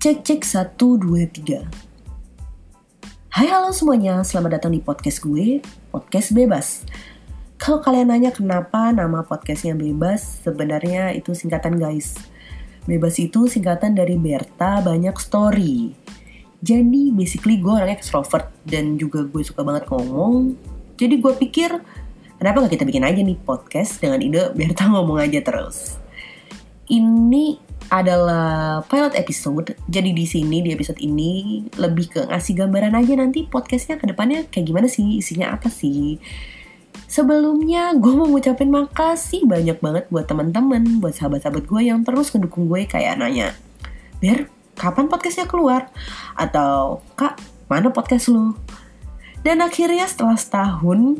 Cek cek 1, 2, 3 Hai halo semuanya, selamat datang di podcast gue, Podcast Bebas. Kalau kalian nanya kenapa nama podcastnya Bebas, sebenarnya itu singkatan guys. Bebas itu singkatan dari Berta Banyak Story. Jadi basically gue orangnya extrovert dan juga gue suka banget ngomong. Jadi gue pikir, kenapa gak kita bikin aja nih podcast dengan ide Berta ngomong aja terus? Ini adalah pilot episode. Jadi di sini di episode ini lebih ke ngasih gambaran aja nanti podcastnya ke depannya kayak gimana sih, isinya apa sih. Sebelumnya gue mau ngucapin makasih banyak banget buat teman-teman, buat sahabat-sahabat gue yang terus ngedukung gue kayak nanya, Ber, kapan podcastnya keluar? Atau, Kak, mana podcast lu? Dan akhirnya setelah setahun,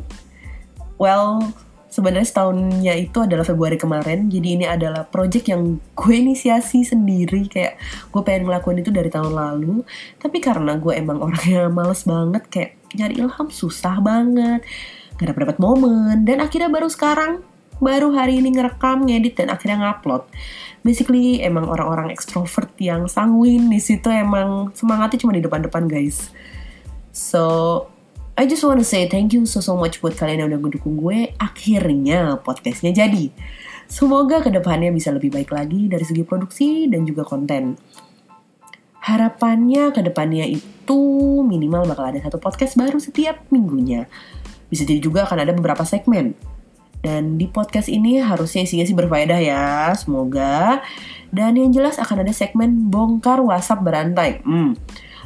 well, sebenarnya setahunnya itu adalah Februari kemarin. Jadi ini adalah project yang gue inisiasi sendiri. Kayak gue pengen ngelakuin itu dari tahun lalu. Tapi karena gue emang orangnya males banget kayak nyari ilham susah banget. Gak dapet dapet momen. Dan akhirnya baru sekarang baru hari ini ngerekam ngedit dan akhirnya ngupload. Basically emang orang-orang ekstrovert yang sanguin di situ emang semangatnya cuma di depan-depan guys. So I just wanna say thank you so so much buat kalian yang udah ngedukung gue. Akhirnya podcastnya jadi. Semoga ke depannya bisa lebih baik lagi dari segi produksi dan juga konten. Harapannya ke depannya itu minimal bakal ada satu podcast baru setiap minggunya. Bisa jadi juga akan ada beberapa segmen. Dan di podcast ini harusnya isinya sih berfaedah ya, semoga. Dan yang jelas akan ada segmen bongkar WhatsApp berantai. Hmm.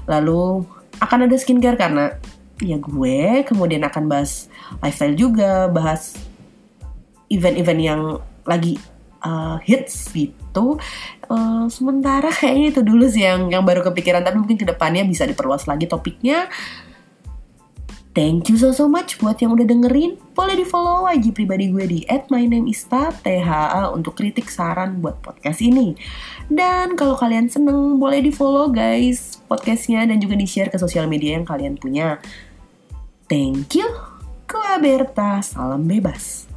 Lalu akan ada skincare karena ya gue kemudian akan bahas lifestyle juga bahas event-event yang lagi uh, hits gitu. Uh, sementara kayaknya itu dulu sih yang yang baru kepikiran tapi mungkin ke depannya bisa diperluas lagi topiknya Thank you so so much buat yang udah dengerin. Boleh di follow IG pribadi gue di @mynameista THA untuk kritik saran buat podcast ini. Dan kalau kalian seneng, boleh di follow guys podcastnya dan juga di share ke sosial media yang kalian punya. Thank you. Gue salam bebas.